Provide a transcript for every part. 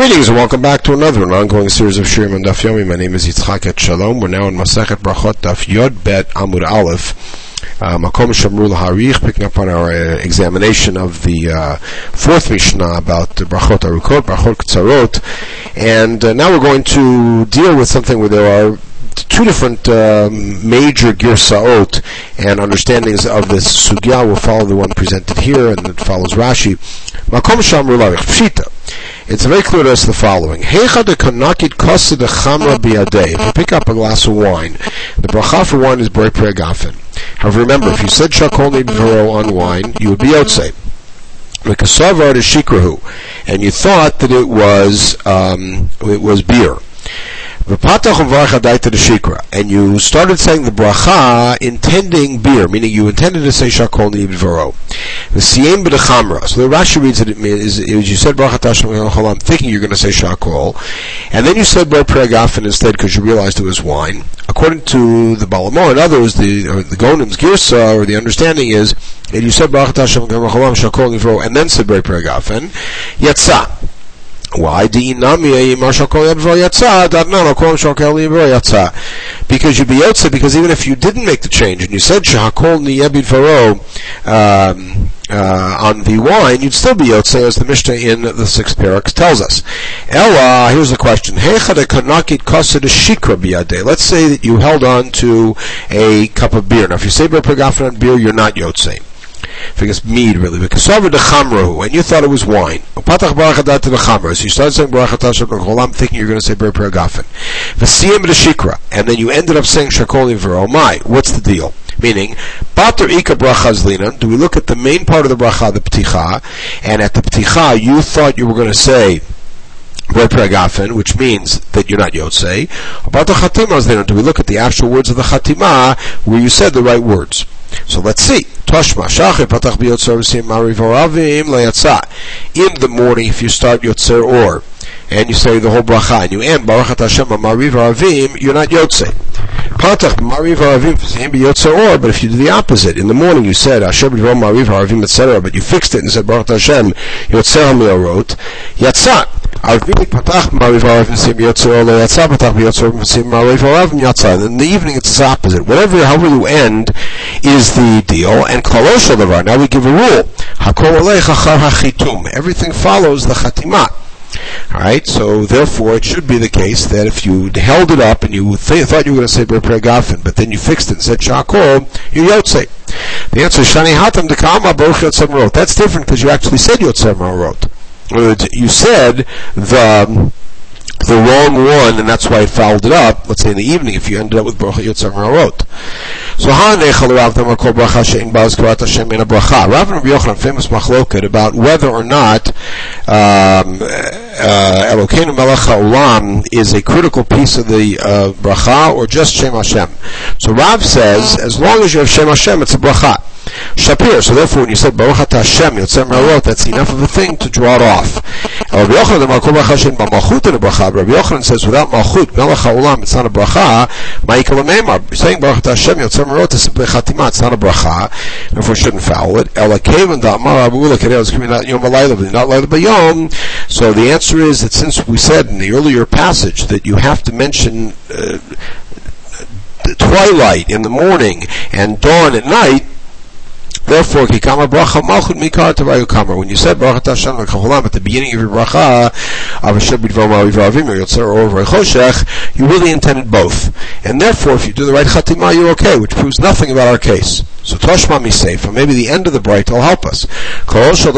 Greetings and welcome back to another an ongoing series of Shirim and Daf Yomi. My name is Yitzchak Etshalom. We're now in Masechet Brachot Daf Yod Bet Amud Aleph. Uh, Makom Shamru Harich, picking up on our uh, examination of the uh, fourth Mishnah about the Brachot Arukot, Brachot Ktsarot, and uh, now we're going to deal with something where there are two different um, major girsaot and understandings of this sugya. We'll follow the one presented here, and it follows Rashi. Makom Shamru Harich Pshita. It's very clear to us the following. If you pick up a glass of wine, the bracha for wine is boi pregafen. However, remember, if you said shakol nidvaro on wine, you would be outside. Mekasavar de shikrahu, and you thought that it was um, it was beer. And you started saying the bracha intending beer, meaning you intended to say shakol nidvaro. The siyem. So the Rashi reads it, it is, you said brachat Hashem thinking you're going to say shakol, and then you said bar pregafen instead because you realized it was wine. According to the Balamo and others, the or the Geonim's girsa or the understanding is that you said brachat Hashem shakol nivro and then said bar pregafen. Why? Because you'd be yotze, because even if you didn't make the change, and you said shahakol niyebid varo um, uh, on the wine, you'd still be yotze, as the Mishnah in the sixth parak tells us. Ella, here's the question. Let's say that you held on to a cup of beer. Now, if you say on beer, you're not yotze. I guess mead really, because over the chamrahu, and you thought it was wine. Patach to the so you started saying barachatat shakol thinking you're going to say ber peragafen. Vasiyim the shikra, and then you ended up saying shakol Oh my, what's the deal? Meaning, Bater Ika Bracha do we look at the main part of the bracha, the Pticha, and at the Pticha you thought you were going to say which means that you're not Yotzei. About the Chatima, do we look at the actual words of the Chatima where you said the right words? So let's see. Toshma Shachir Patach Biyotzer Mariv Oravim Layatza. In the morning, if you start Yotzer Or, and you say the whole bracha, and you end Baruch Hashem Mariv Oravim, you're not Yotzei. Patach Mariv Oravim Biyotzer Or, but if you do the opposite, in the morning you said Hashem Mariv Oravim, etc., but you fixed it and said Baruch Hashem Yotzer HaMeorot, Yatzah. In the evening it's the opposite. Whatever, however you end, is the deal. And kolosha levar. Now we give a rule. Hakol hachitum. Everything follows the chatimah. Alright, so therefore it should be the case that if you held it up and you th- thought you were going to say Ber Pregafen, but then you fixed it and said Shakol, you Yotze. The answer is Shani Hatam Dekama Baruch Yotzem That's different because you actually said Yotzem Wrote you said the the wrong one, and that's why it fouled it up. Let's say in the evening, if you ended up with bracha yotzar marot. So hanechal Rav Tamar kol bracha shein baz karat Hashem in a bracha. Rav Rabbi Yochanan famous machloket about whether or not um, uh, Elokeinu Melech Haolam is a critical piece of the uh, bracha or just Shem Hashem. So Rav says, as long as you have Shem Hashem, it's a bracha. Shapir. So therefore, when you said Baruch Ata Hashem Yotzem Marot, that's enough of a thing to draw it off. Rabbi Yochanan, says without Malchut, Melech Haolam, it's not a bracha. Ma'ikal Meimar, saying Baruch Ata Hashem Yotzem Marot is simply chatima. It's not a bracha. Therefore, shouldn't foul it. Ela Kevin Da'amar Abu Ula Kedei is coming out Yom Alayla, not Layla Bayom. So the answer is that since we said in the earlier passage that you have to mention uh, twilight in the morning and dawn at night, Therefore, kikama bracha malchut mikar tavayu kamar. When you said bracha tashan v'kacholam at the beginning of your bracha, or yotzer or you really intended both. And therefore, if you do the right chatima, you're okay, which proves nothing about our case. So Toshma Miseifa, maybe the end of the bright will help us. Everything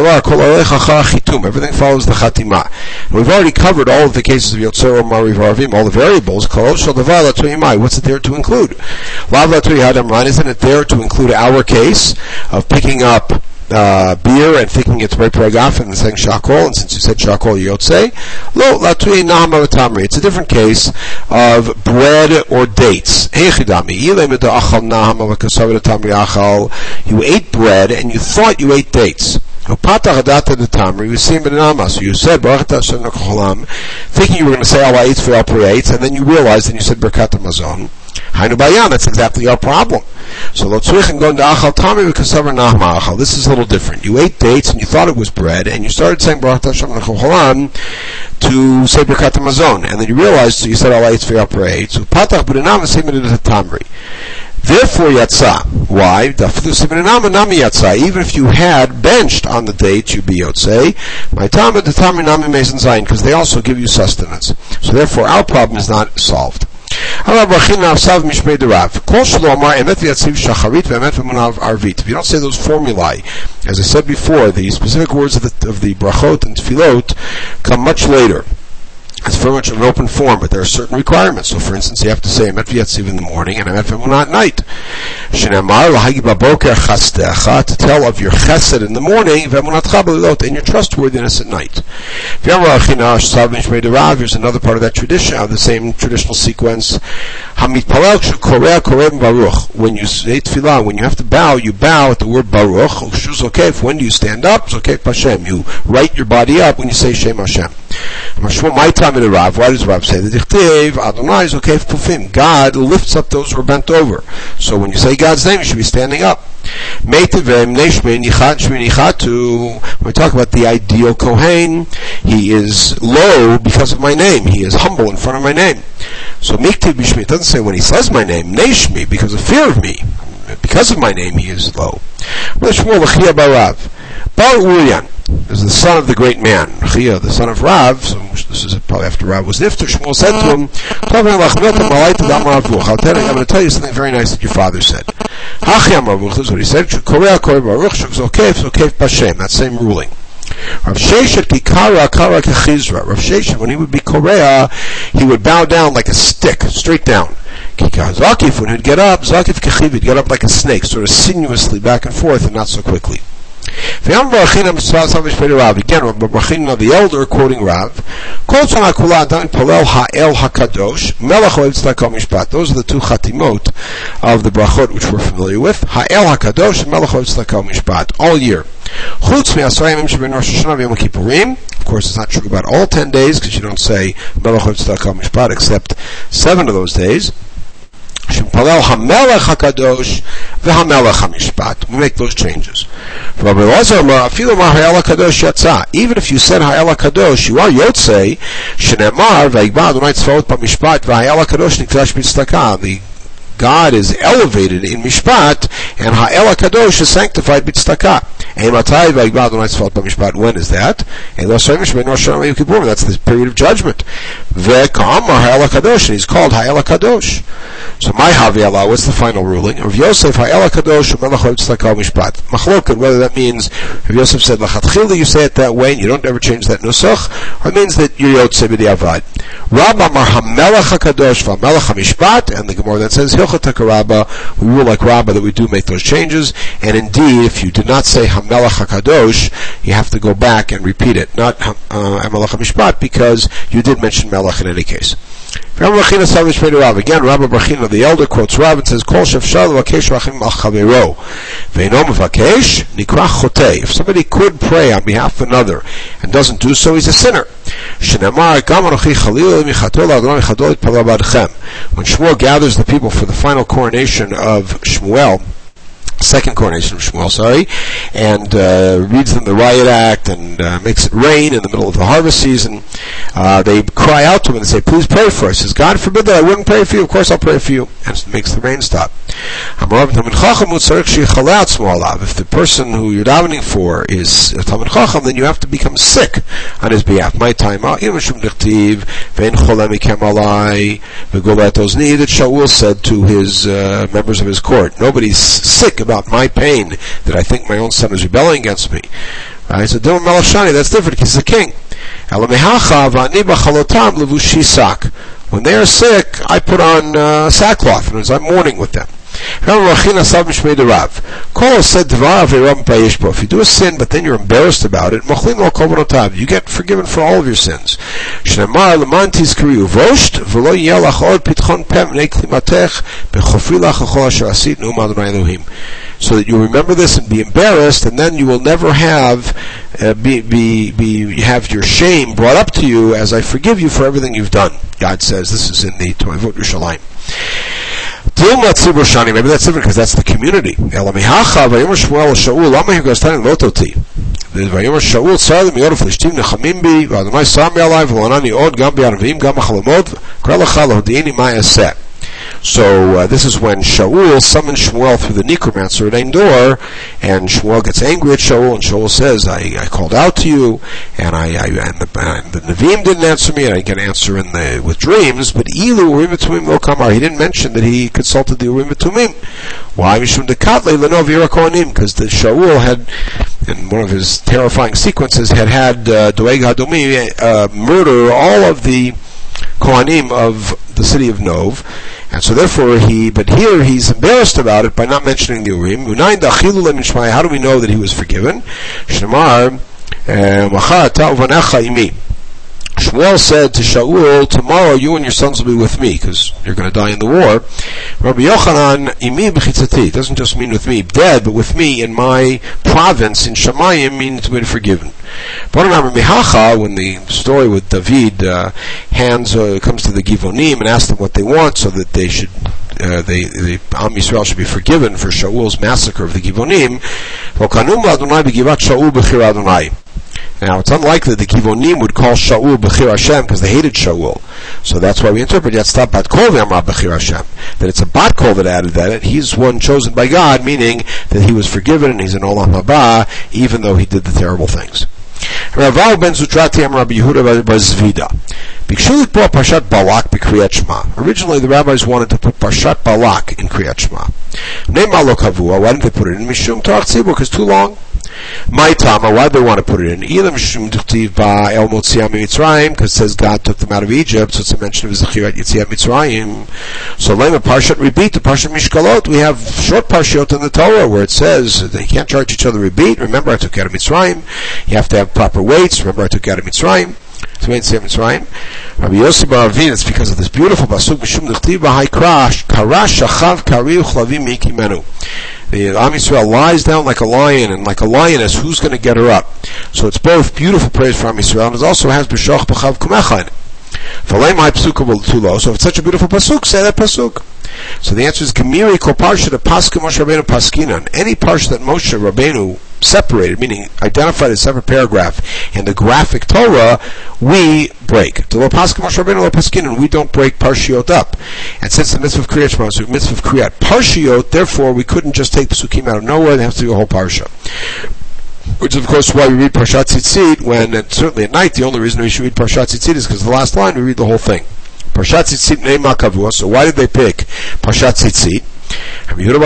follows the Chatima. we've already covered all of the cases of Yotzer Mariv Arvim, all the variables. What's it there to include? Isn't it there to include our case of picking up uh, beer and thinking it's right Pragaf and saying Shakol, and since you said Shakol, Yotze, Lo Latui Nahama Tamri. It's a different case of bread or dates. You ate bread and you thought you ate dates. You So you said thinking you were going to say Al for Al and then you realized and you said Berkat Mazon. That's exactly our problem. So Lotzrich and going to Achal Tami v'kasavar Nahma Achal. This is a little different. You ate dates and you thought it was bread, and you started saying Baruch Hashem to say Hamazon, and then you realized, so you said Allah Eitz V'Yapre So Patach Tamri. Therefore, yatsa. Why? Even if you had benched on the date, you'd be yotzei. My time the time nami mason zayin, because they also give you sustenance. So therefore, our problem is not solved. If you don't say those formulae, as I said before, the specific words of the, of the brachot and tefillot come much later. It's very much an open form, but there are certain requirements. So, for instance, you have to say Emet V'yatziv in the morning and Emet V'emunah at night. Shenamar l'hagi baboker chastecha, to tell of your chesed in the morning, V'emunatcha b'lilot, and your trustworthiness at night. If you have here's another part of that tradition, of the same traditional sequence. Hamid palel korea korem baruch. When you say tefillah, when you have to bow, you bow at the word baruch. Okay, when do you stand up? Okay, Hashem. You right your body up when you say Shem Hashem. My time in the Rav, why does Rav say the Dichtiv, Adonai is okay pufim. God lifts up those who are bent over. So when you say God's name, you should be standing up. When we talk about the ideal Kohen, he is low because of my name. He is humble in front of my name. So Miktiv Bishmi, doesn't say when he says my name, Neshmi, because of fear of me. Because of my name, he is low. Bar Urian is the son of the great man, Chia, the son of Rav, so this is probably after Rav was Nifter, Shmuel said to him, I'm going to tell you something very nice that your father said. Hachi is what he said, that same ruling. Rav Sheshet kikara kara kechizra. Rav Sheshet, when he would be Korea, he would bow down like a stick, straight down. Kikar Zakif, when he'd get up, Zakif kechiv, he'd get up like a snake, sort of sinuously back and forth and not so quickly. Again, Rabbi Brachina the elder, quoting Rav, Those are the two chatimot of the brachot which we're familiar with. Ha'el hakadosh and melech mishpat all year. Of course, it's not true about all ten days because you don't say melech mishpat except seven of those days. Shempalel HaMelech HaKadosh v'HaMelech HaMishpat. We make those changes. Rabbi yatsa. Even if you said Ha'el HaKadosh, you are Yotzei. The God is elevated in Mishpat, and Ha'el HaKadosh is sanctified b'tzedakah. When is that? That's the period of judgment. Ha'el HaKadosh, and he's called Ha'el Kadosh. So my Havi'Allah, what's the final ruling? Rav Yosef Ha'el Kadosh Tzedakah Mishpat. Whether that means Rav Yosef said Lachatchila, you say it that way, and you don't ever change that nusach, or it means that you're Yotzei B'diavad. Rabba Mar HaMelech HaKadosh V'Melech HaMishpat, and the Gemara that says Hilchot Hilchat we rule like Rabba that we do make those changes, and indeed, if you did not say Hamelach HaKadosh, you have to go back and repeat it, not uh, Hamelach HaMishpat, because you did mention In any case. Again, Rabbi the elder, quotes Rav and says, Kol shefshal vakesh rachim al chavero. Ve'nom vakesh, nikra. If somebody could pray on behalf of another and doesn't do so, he's a sinner. Gam anochi chalil When Shmuel gathers the people for the final coronation of Shmuel, second coronation of Shmuel, sorry, and uh, reads them the riot act and uh, makes it rain in the middle of the harvest season. Uh, they cry out to him and say, "Please pray for us." He says, "God forbid that I wouldn't pray for you. Of course, I'll pray for you." And it makes the rain stop. If the person who you're davening for is a Talmud Chacham, then you have to become sick on his behalf. My time that Shaul said to his uh, members of his court, nobody's sick about about my pain that I think my own son is rebelling against me. Right? So Dilma Melashani, that's different he's a king. When they are sick, I put on uh, sackcloth, and I'm mourning with them. If you do a sin, but then you're embarrassed about it, you get forgiven for all of your sins. So that you remember this and be embarrassed, and then you will never have uh, be, be, be, have your shame brought up to you as I forgive you for everything you've done. God says this is in the Toivot Yerushalayim. Dilma Tzibur Shani, maybe that's different because that's the community. Elamihacha, Vayomer Shmuel Shaul, Lama Lototi. Vayomer Shaul, Flishtim Nechamim Bi, Sami Od, Maya Set so uh, this is when Shaul summons Shmuel through the necromancer at Endor, and Shmuel gets angry at Shaul, and Shaul says, "I, I called out to you, and I, I and the, and the didn't answer me, and I can answer in the with dreams, but Ilu Urim Tumim Lo Kamar." He didn't mention that he consulted the Urim Tumim. Why? Mishum Dekatle Lenov Kohanim, because the Shaul had, in one of his terrifying sequences, had had uh, Doeg Hadomi uh, murder all of the Kohanim of the city of Nov, and so therefore he, but here he's embarrassed about it by not mentioning the Urim. How do we know that he was forgiven? Shemar, eh, Shmuel said to Shaul, tomorrow you and your sons will be with me, because you're going to die in the war. Rabbi Yochanan, imi b'chitzati, it doesn't just mean with me, dead, but with me in my province in Shemayim means to be forgiven. When the story with David uh, hands uh, comes to the Givonim and asks them what they want so that they should uh, they, the Am Yisrael should be forgiven for Shaul's massacre of the Givonim. Now, it's unlikely the Givonim would call Shaul Bechir Hashem because they hated Shaul. So that's why we interpret Yatzta Bat Kol Bechir Hashem. That it's a Bat Kol that added that. He's one chosen by God, meaning that he was forgiven and he's an Olam Haba, even though he did the terrible things. Ravav ben Zutrati am Rabbi Yehuda Zvida. Bikshu brought Parshat Balak b'Kriyat Shema. Originally, the rabbis wanted to put Parshat Balak in Kriyat Shema. Ne'ma kavua. Why didn't they put it in Mishum Tarach Tzibur? Because too long. My Tama, why do they want to put it in? Either Mishum Duchtiv Ba El Motziam Mitzrayim, because it says God took them out of Egypt, so it's a mention of Zechirat Yitziat Mitzrayim. So Lema Parshat Rebeat, the Parshat Mishkalot, we have short Parshiot in the Torah where it says they can't charge each other Rebeat. Remember I took out of Mitzrayim. You have to have proper weights. Remember I took out of Mitzrayim. Rabbi Yossi Baravin, it's because of this beautiful pasuk, Mishum Duchtiv Ba Karash, Karash Shachav Kari Uchlavim Mikimenu the Am Yisrael lies down like a lion and like a lioness, who's going to get her up? So it's both beautiful praise for Am Yisrael and it also has B'shach B'chav Kumecha in it. So if it's such a beautiful pasuk, say that pasuk. So the answer is Gemiri Kol Parsha the Paska Moshe Rabbeinu Paskinan. Any parsha that Moshe Rabbeinu separated, meaning identified a separate paragraph in the graphic Torah, we break. Moshe we don't break Parshiot up. And since the mitzvah of Kriyat Shema is mitzvah of Kriyat Parshiot, therefore we couldn't just take pasukim out of nowhere, they have to do a whole parsha which is of course why we read Parshat Tzitzit when, and certainly at night, the only reason we should read Parshat Tzitzit is because the last line we read the whole thing. Parshat Tzitzit Neima Kavua, so why did they pick Parshat Tzitzit? Do we know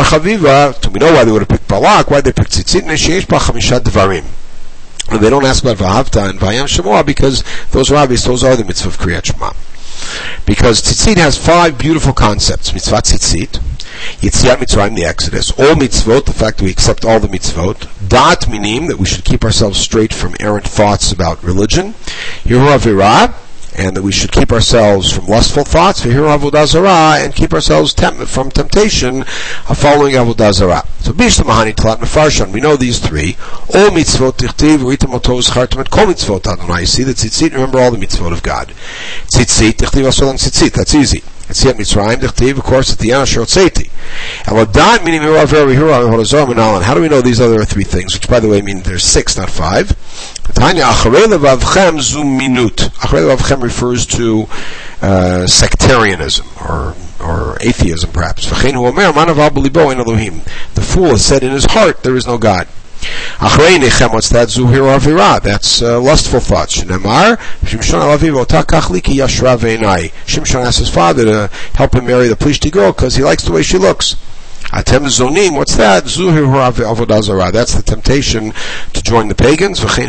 why they would have picked Balak? Why they picked Tzitzit? Nesheyesh Ba Chamishat Dvarim. And they don't ask about Vahavta and Vayam Shemua because those are obvious, those are the mitzvah of Kriyat Shema. Because Tzitzit has five beautiful concepts. Mitzvah Tzitzit, Yetziat Mitzrayim, the Exodus, all mitzvot, the fact that we accept all the mitzvot, Dat minim, that we should keep ourselves straight from errant thoughts about religion, Yehuah Virah, and that we should keep ourselves from lustful thoughts, and keep ourselves from temptation of following avodah zarah. So Mahani Talat Mefarshan, we know these three. All mitzvot tichtiv, ritam otos chartam, and kol mitzvot Adonai. See the tzitzit, remember all the mitzvot of God. Tzitzit, tichtiv asolam tzitzit, that's easy. Yet Mitzrayim, Dichtiv, of course, at the end, Short Seiti. And meaning. How do we know these other three things? Which, by the way, mean there's six, not five. Tanya, Acharei Levavchem Zum Minut. Acharei Levavchem refers to uh, sectarianism, or or atheism, perhaps. The fool has said in his heart, there is no God. What's that? Zuhir avira. That's uh, lustful thoughts. Shemar, Shimshon alaviv otakach ki yashra ve'enai. Shimshon his father to help him marry the Plishti girl because he likes the way she looks. Atem zonim, what's that? Zuhir avodah zarah. That's the temptation to join the pagans. V'chein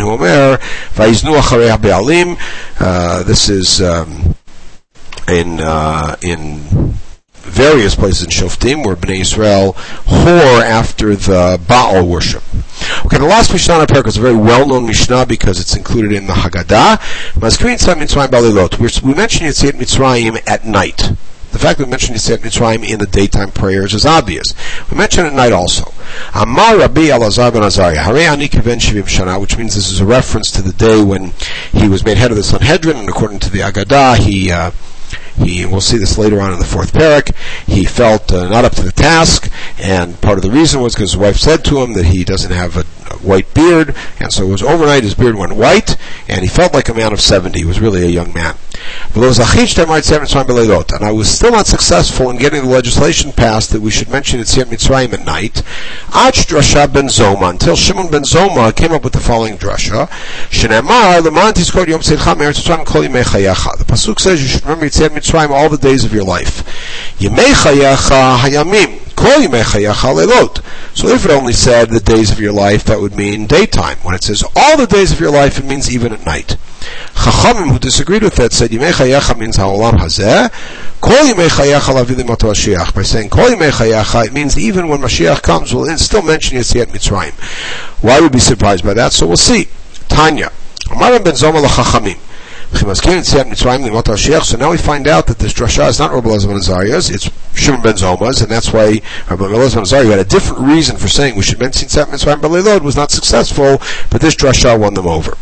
acharei ha'be'alim. Uh, this is um, in uh, in various places in Shoftim where Bnei Israel whore after the Baal worship. Okay, the last Mishnah on parak is a very well-known Mishnah because it's included in the Haggadah. We mentioned Yetziat Mitzrayim at night. The fact that we mentioned Yetziat Mitzrayim in the daytime prayers is obvious. We mention it at night also. Amar Rabbi Elazar ben Azariah, Hare Ani Shivim Shana, which means this is a reference to the day when he was made head of the Sanhedrin, and according to the Haggadah, he uh, He, we'll see this later on in the fourth parak. He felt uh, not up to the task, and part of the reason was because his wife said to him that he doesn't have a white beard, and so it was overnight his beard went white, and he felt like a man of 70. He was really a young man. And I was still not successful in getting the legislation passed that we should mention Yetziat Mitzrayim at night. Drasha ben Zoma, until Shimon ben Zoma came up with the following drasha. The Pasuk says you should remember Yetziat Mitzrayim all the days of your life. Chayacha Hayamim. So if it only said the days of your life, that would mean daytime. When it says all the days of your life, it means even at night. Chachamim who disagreed with that said Yimei Chayacha means Ha'olam Hazeh. Kol Yimei Chayacha Mashiach. By saying Kol Yimei it means even when Mashiach comes, we'll still mention Yetziat Mitzrayim. Why would be surprised by that? So we'll see. Tanya. Amar ben Zoma Chachamim. So now we find out that this drasha is not Rabbi Elazar ben Azariah's, it's Shimon ben Zoma's, and that's why Rabbi Elazar ben Azariah had a different reason for saying we should mention Tzat Mitzrayim Balilod was not successful, but this drasha won them over.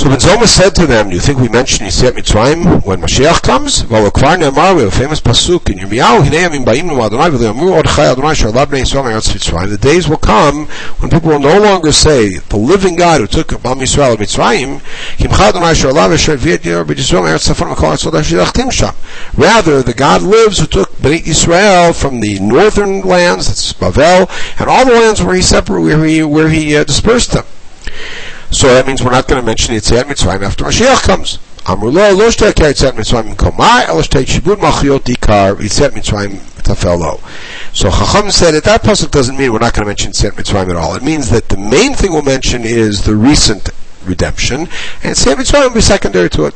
So Ben Zoma said to them, do you think we mention Yetziat Mitzrayim when Mashiach comes? A famous pasuk in Yirmiyahu, Hinei Ba'im Nu Adonai Adonai Yisrael Mitzrayim. The days will come when people will no longer say, the living God who took Bam Yisrael Mitzrayim, Kimcha Adonai Yer B'Yisrael. Rather, the God lives who took Bnei Yisrael from the northern lands, that's Bavel, and all the lands where he separated, where he, where he uh, dispersed them. So that means we're not going to mention Yetziat Mitzrayim after Mashiach comes. Amru lo, Yetziat Mitzrayim komai, elo shibud machiot ikar Yetziat Mitzrayim tafelo. So Chacham said that that passage doesn't mean we're not going to mention Yetziat Mitzrayim at all. It means that the main thing we'll mention is the recent redemption, and Yetziat Mitzrayim will be secondary to it.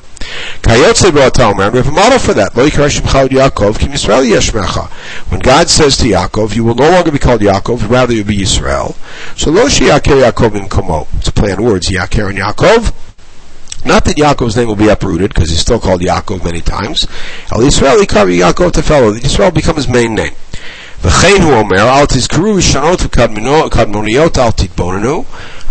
Kayotze Omer, we have a model for that. Yaakov, Kim Yisrael Yeshmecha. When God says to Yaakov, you will no longer be called Yaakov, rather you'll be Yisrael. So Lo Yaakov Yaakov in Komo. It's a play on words, Yaakov and Yaakov. Not that Yaakov's name will be uprooted, because he's still called Yaakov many times. El Yisrael Yikar Yaakov Tefelo. Yisrael become his main name. וכן הוא אומר, אל תזכרו ראשונות וקדמוניות, אל תתבוננו.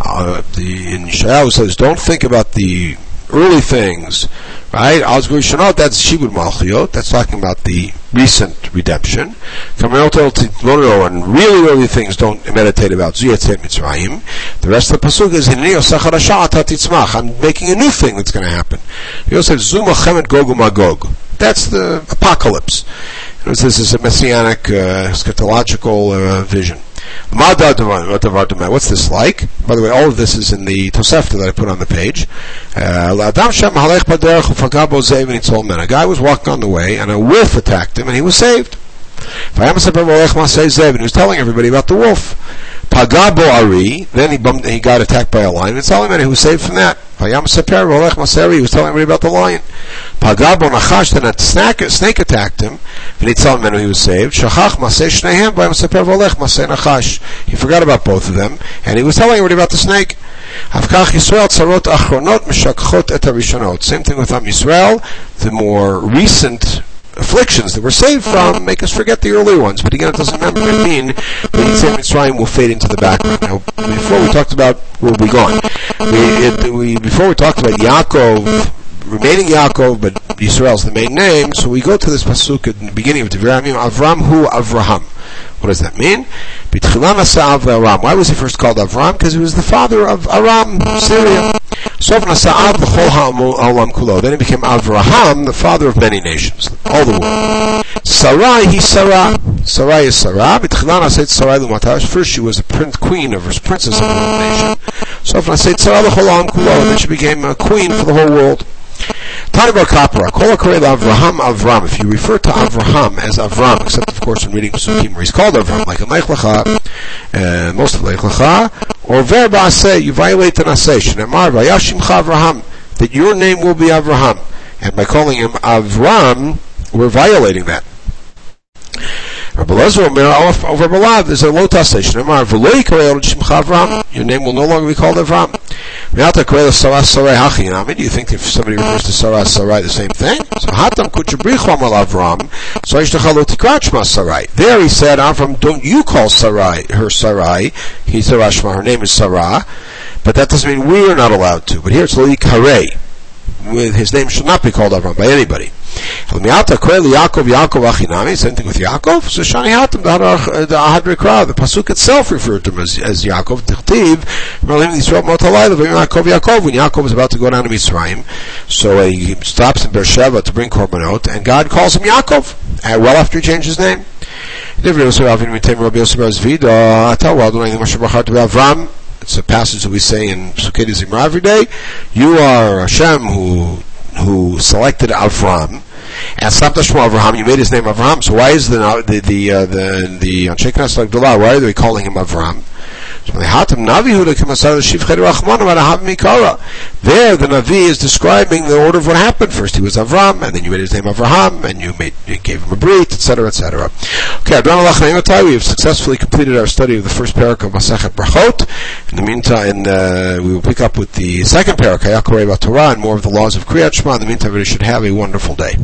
in Yisrael says, don't think about the early things, right? Azgur Shanot, that's Shibud Malchiot, that's talking about the recent redemption. Kamerot and really early things don't meditate about Zuyat Mitzrayim. The rest of the Pasuk is, I'm making a new thing that's going to happen. He also said, Zuma Chemet Gog Magog. That's the apocalypse. This is a messianic, uh, eschatological uh, vision. What's this like? By the way, all of this is in the Tosefta that I put on the page. Uh, a guy was walking on the way, and a wolf attacked him, and he was saved. He was telling everybody about the wolf. Pagabo Ari, then he, bumped, he got attacked by a lion. It's him he was saved from that. Rolech Maseri, he was telling everybody about the lion. Pagabo Nachash, then a snake, snake attacked him, and he told him he was saved. Shachach Maseh Shnehem, Vayam Seper Rolech Nachash. He forgot about both of them, and he was telling everybody about the snake. Avkach Yisrael Tzarot Achronot Meshakchot Et. Same thing with Am Yisrael, the more recent afflictions that we're saved from make us forget the early ones. But again, it doesn't mean that Yetziat Mitzrayim will fade into the background. Now, before we talked about, we'll be gone. We, it, we, before we talked about Yaakov, remaining Yaakov, but Yisrael's the main name, so we go to this pasuk at the beginning of Devarim, Avram hu Avraham. What does that mean? Why was he first called Avram? Because he was the father of Aram, Syria. Then he became Avraham, the father of many nations, all the world. Sarai, he Sarah. Sarai is Sarah. First she was a prince, queen of princess of the nation. So then she became a queen for the whole world. Tani Bar Kappara, Kol Avraham Avram. If you refer to Avraham as Avram, except of course in reading Psukim where he's called Avram, like a Lech Lecha, uh, most of Lech Lecha, or Verba Aseh, you violate an Aseh, Shnemar Vayashimcha Avraham, that your name will be Avraham. And by calling him Avram, we're violating that. Rabbi Lezer Omer over Balav is a shimcha Avram. Your name will no longer be called Avram. Me'ata karei Sarah Sarai hachi Do you think if somebody refers to Sarah Sarai the same thing? So hatam kuchabrichu amal Avram. So tikrach Sarai. There he said, Avram, don't you call Sarai her Sarai? He's Sarah Her name is Sarah. But that doesn't mean we are not allowed to. But here it's lo karei. his name should not be called Avram by anybody. Yaakov, Yaakov Achinami, same thing with Yaakov. So Shani Hatam, the Ahadri Kra, the Pasuk itself referred to him as, as Yaakov, Tichtiv, Yaakov, Yaakov, when Yaakov is about to go down to Mitzrayim. So he stops in Beersheba to bring Korbanot, and God calls him Yaakov, uh, well after he changed his name. It's a passage that we say in Sukkot Zimra every day. You are Hashem who who selected Avram and Samta Shmo Avraham. You made his name Avraham. So why is the the the uh, the the Knesset Why are they calling him Avram? There, the Navi is describing the order of what happened. First he was Avram, and then you made his name Avraham, and you made you gave him a brit, etc., etc. Okay, we have successfully completed our study of the first parak of Masachet Brachot. In the meantime, uh, we will pick up with the second parak, Hayakorei Torah, and more of the laws of Kriyat Shema. In the meantime, we should have a wonderful day.